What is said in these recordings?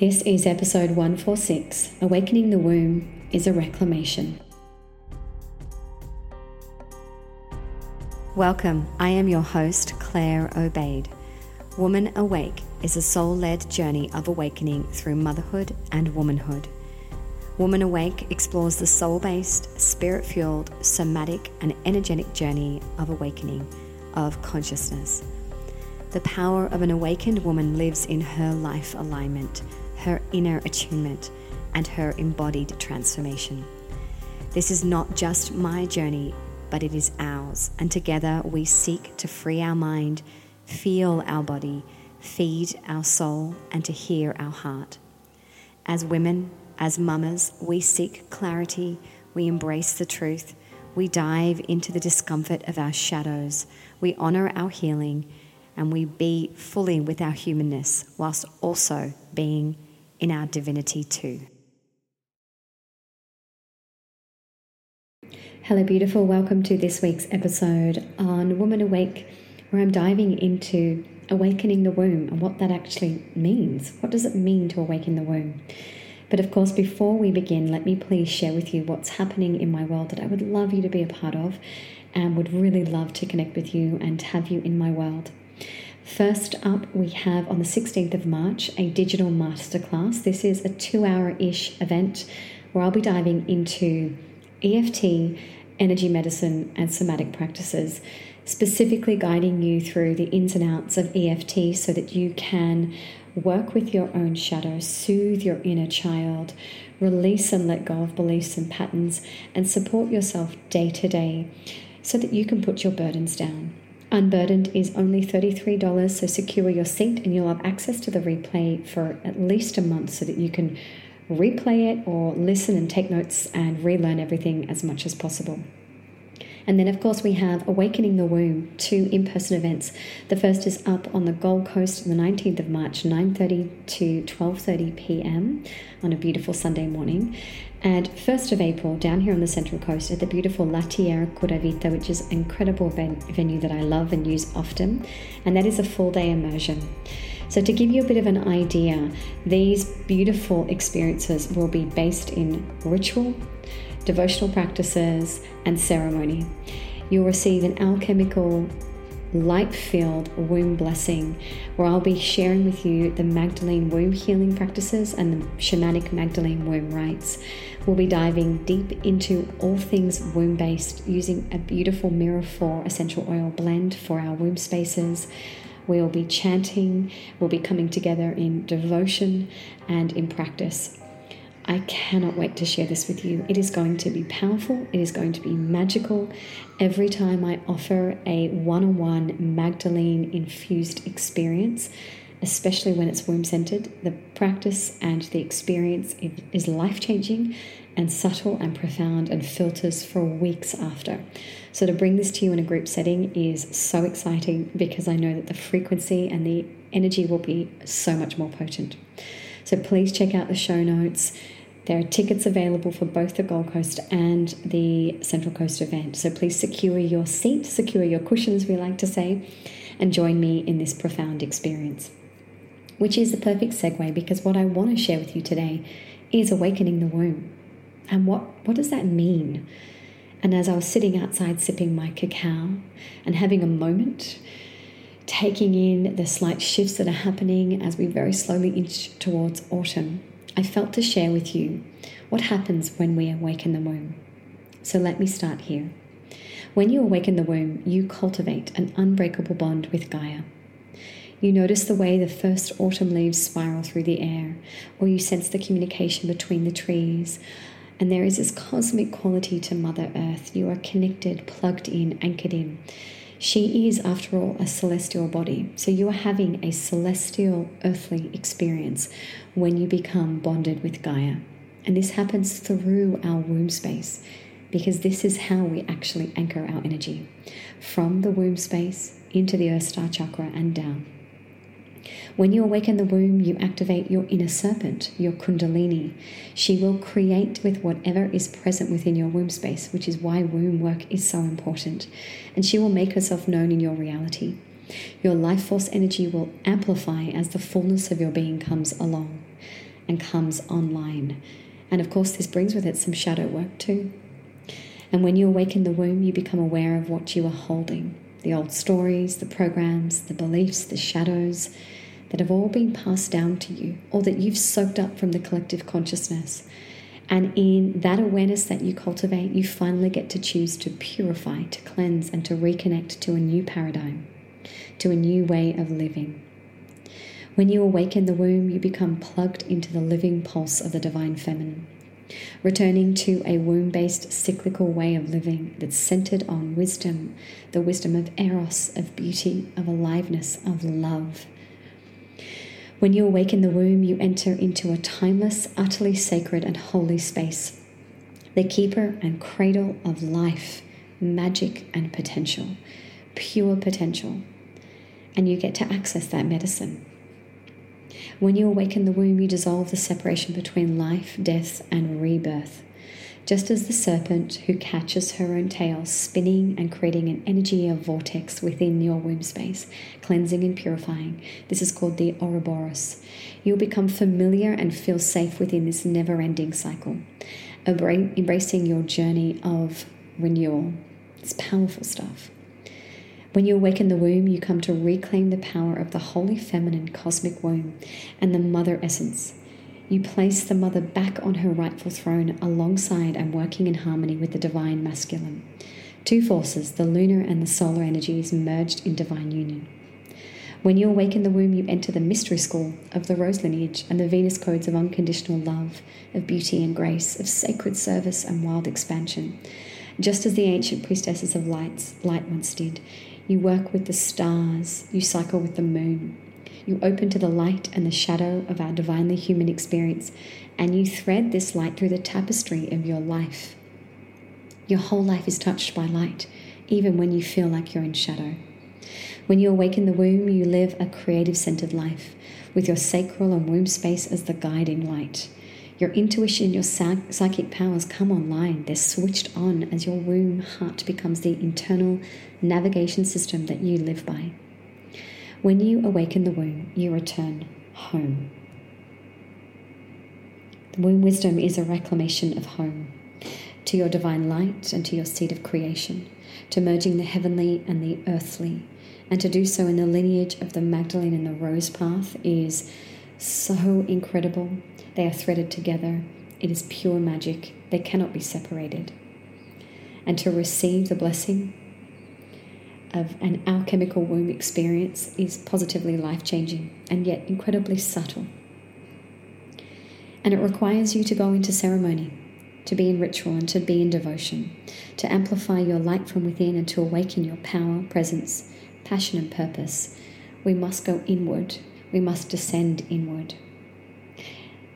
This is episode 146 Awakening the Womb is a Reclamation. Welcome, I am your host, Claire Obaid. Woman Awake is a soul led journey of awakening through motherhood and womanhood. Woman Awake explores the soul based, spirit fueled, somatic, and energetic journey of awakening of consciousness. The power of an awakened woman lives in her life alignment her inner attunement, and her embodied transformation. This is not just my journey, but it is ours, and together we seek to free our mind, feel our body, feed our soul, and to hear our heart. As women, as mamas, we seek clarity, we embrace the truth, we dive into the discomfort of our shadows, we honor our healing, and we be fully with our humanness whilst also being in our divinity too. Hello, beautiful. Welcome to this week's episode on Woman Awake, where I'm diving into awakening the womb and what that actually means. What does it mean to awaken the womb? But of course, before we begin, let me please share with you what's happening in my world that I would love you to be a part of and would really love to connect with you and have you in my world. First up, we have on the 16th of March a digital masterclass. This is a two hour ish event where I'll be diving into EFT, energy medicine, and somatic practices, specifically guiding you through the ins and outs of EFT so that you can work with your own shadow, soothe your inner child, release and let go of beliefs and patterns, and support yourself day to day so that you can put your burdens down. Unburdened is only $33, so secure your seat and you'll have access to the replay for at least a month so that you can replay it or listen and take notes and relearn everything as much as possible. And then, of course, we have Awakening the Womb, two in-person events. The first is up on the Gold Coast on the 19th of March, 9.30 to 12.30 p.m. on a beautiful Sunday morning. And 1st of April, down here on the Central Coast at the beautiful La Tierra Curavita, which is an incredible ven- venue that I love and use often. And that is a full day immersion. So, to give you a bit of an idea, these beautiful experiences will be based in ritual, devotional practices, and ceremony. You'll receive an alchemical light filled womb blessing, where I'll be sharing with you the Magdalene womb healing practices and the shamanic Magdalene womb rites. We'll be diving deep into all things womb based using a beautiful Mirror 4 essential oil blend for our womb spaces. We'll be chanting, we'll be coming together in devotion and in practice. I cannot wait to share this with you. It is going to be powerful, it is going to be magical. Every time I offer a one on one Magdalene infused experience, especially when it's womb centered, the practice and the experience is life changing and subtle and profound and filters for weeks after. So, to bring this to you in a group setting is so exciting because I know that the frequency and the energy will be so much more potent. So, please check out the show notes. There are tickets available for both the Gold Coast and the Central Coast event. So please secure your seat, secure your cushions, we like to say, and join me in this profound experience. Which is the perfect segue because what I want to share with you today is awakening the womb. And what, what does that mean? And as I was sitting outside sipping my cacao and having a moment, taking in the slight shifts that are happening as we very slowly inch towards autumn, I felt to share with you what happens when we awaken the womb. So let me start here. When you awaken the womb, you cultivate an unbreakable bond with Gaia. You notice the way the first autumn leaves spiral through the air, or you sense the communication between the trees. And there is this cosmic quality to Mother Earth. You are connected, plugged in, anchored in. She is, after all, a celestial body. So you are having a celestial earthly experience when you become bonded with Gaia. And this happens through our womb space because this is how we actually anchor our energy from the womb space into the earth star chakra and down. When you awaken the womb, you activate your inner serpent, your Kundalini. She will create with whatever is present within your womb space, which is why womb work is so important. And she will make herself known in your reality. Your life force energy will amplify as the fullness of your being comes along. and comes online. And of course, this brings with it some shadow work too. And when you awaken the womb, you become aware of what you are holding the old stories, the programs, the beliefs, the shadows that have all been passed down to you, or that you've soaked up from the collective consciousness. And in that awareness that you cultivate, you finally get to choose to purify, to cleanse, and to reconnect to a new paradigm, to a new way of living. When you awaken the womb, you become plugged into the living pulse of the divine feminine returning to a womb based cyclical way of living that's centered on wisdom, the wisdom of eros, of beauty, of aliveness, of love. When you awaken the womb, you enter into a timeless, utterly sacred, and holy space, the keeper and cradle of life, magic, and potential, pure potential. And you get to access that medicine when you awaken the womb, you dissolve the separation between life, death, and rebirth. Just as the serpent who catches her own tail spinning and creating an energy of vortex within your womb space, cleansing and purifying. This is called the Ouroboros. You'll become familiar and feel safe within this never ending cycle, embracing your journey of renewal. It's powerful stuff. When you awaken the womb, you come to reclaim the power of the holy feminine cosmic womb and the mother essence. You place the mother back on her rightful throne alongside and working in harmony with the divine masculine. Two forces, the lunar and the solar energies, merged in divine union. When you awaken the womb, you enter the mystery school of the rose lineage and the Venus codes of unconditional love, of beauty and grace, of sacred service and wild expansion. Just as the ancient priestesses of lights, light once did, you work with the stars. You cycle with the moon. You open to the light and the shadow of our divinely human experience, and you thread this light through the tapestry of your life. Your whole life is touched by light, even when you feel like you're in shadow. When you awaken the womb, you live a creative centered life, with your sacral and womb space as the guiding light. Your intuition, your psychic powers come online. They're switched on as your womb heart becomes the internal navigation system that you live by. When you awaken the womb, you return home. The womb wisdom is a reclamation of home to your divine light and to your seed of creation, to merging the heavenly and the earthly. And to do so in the lineage of the Magdalene and the Rose Path is so incredible. They are threaded together. It is pure magic. They cannot be separated. And to receive the blessing of an alchemical womb experience is positively life changing and yet incredibly subtle. And it requires you to go into ceremony, to be in ritual and to be in devotion, to amplify your light from within and to awaken your power, presence, passion, and purpose. We must go inward, we must descend inward.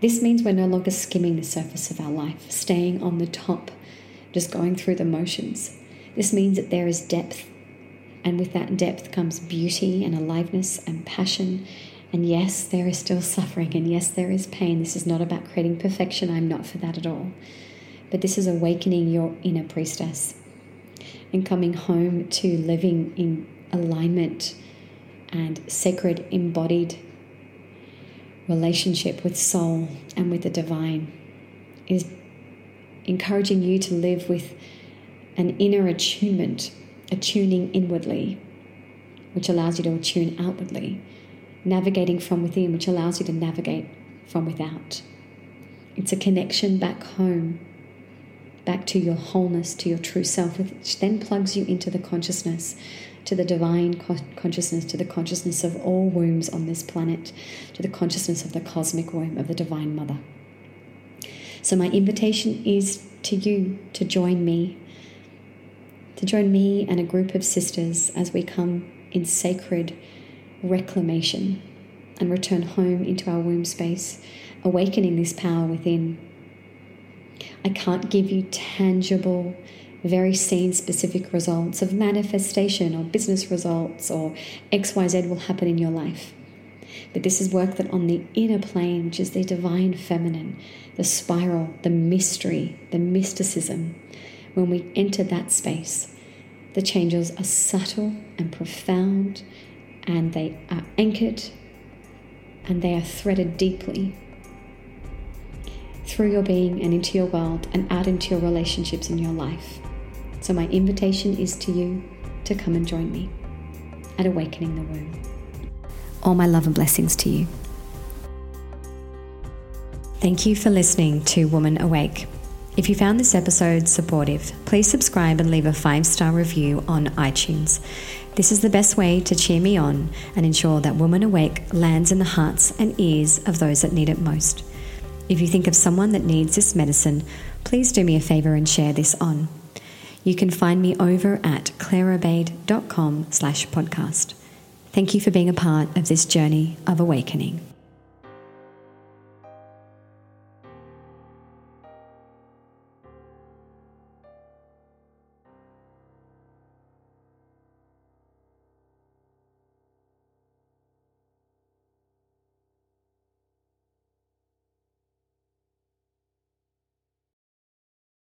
This means we're no longer skimming the surface of our life, staying on the top, just going through the motions. This means that there is depth, and with that depth comes beauty and aliveness and passion. And yes, there is still suffering, and yes, there is pain. This is not about creating perfection. I'm not for that at all. But this is awakening your inner priestess and coming home to living in alignment and sacred embodied relationship with soul and with the divine is encouraging you to live with an inner attunement, attuning inwardly, which allows you to attune outwardly, navigating from within, which allows you to navigate from without. It's a connection back home, back to your wholeness, to your true self, which then plugs you into the consciousness to the divine consciousness, to the consciousness of all wombs on this planet, to the consciousness of the cosmic womb of the Divine Mother. So, my invitation is to you to join me, to join me and a group of sisters as we come in sacred reclamation and return home into our womb space, awakening this power within. I can't give you tangible very scene specific results of manifestation or business results or XYZ will happen in your life. But this is work that on the inner plane, which is the divine feminine, the spiral, the mystery, the mysticism, when we enter that space, the changes are subtle and profound and they are anchored and they are threaded deeply through your being and into your world and out into your relationships in your life. So, my invitation is to you to come and join me at Awakening the Womb. All my love and blessings to you. Thank you for listening to Woman Awake. If you found this episode supportive, please subscribe and leave a five star review on iTunes. This is the best way to cheer me on and ensure that Woman Awake lands in the hearts and ears of those that need it most. If you think of someone that needs this medicine, please do me a favor and share this on. You can find me over at claireobaid.com slash podcast. Thank you for being a part of this journey of awakening.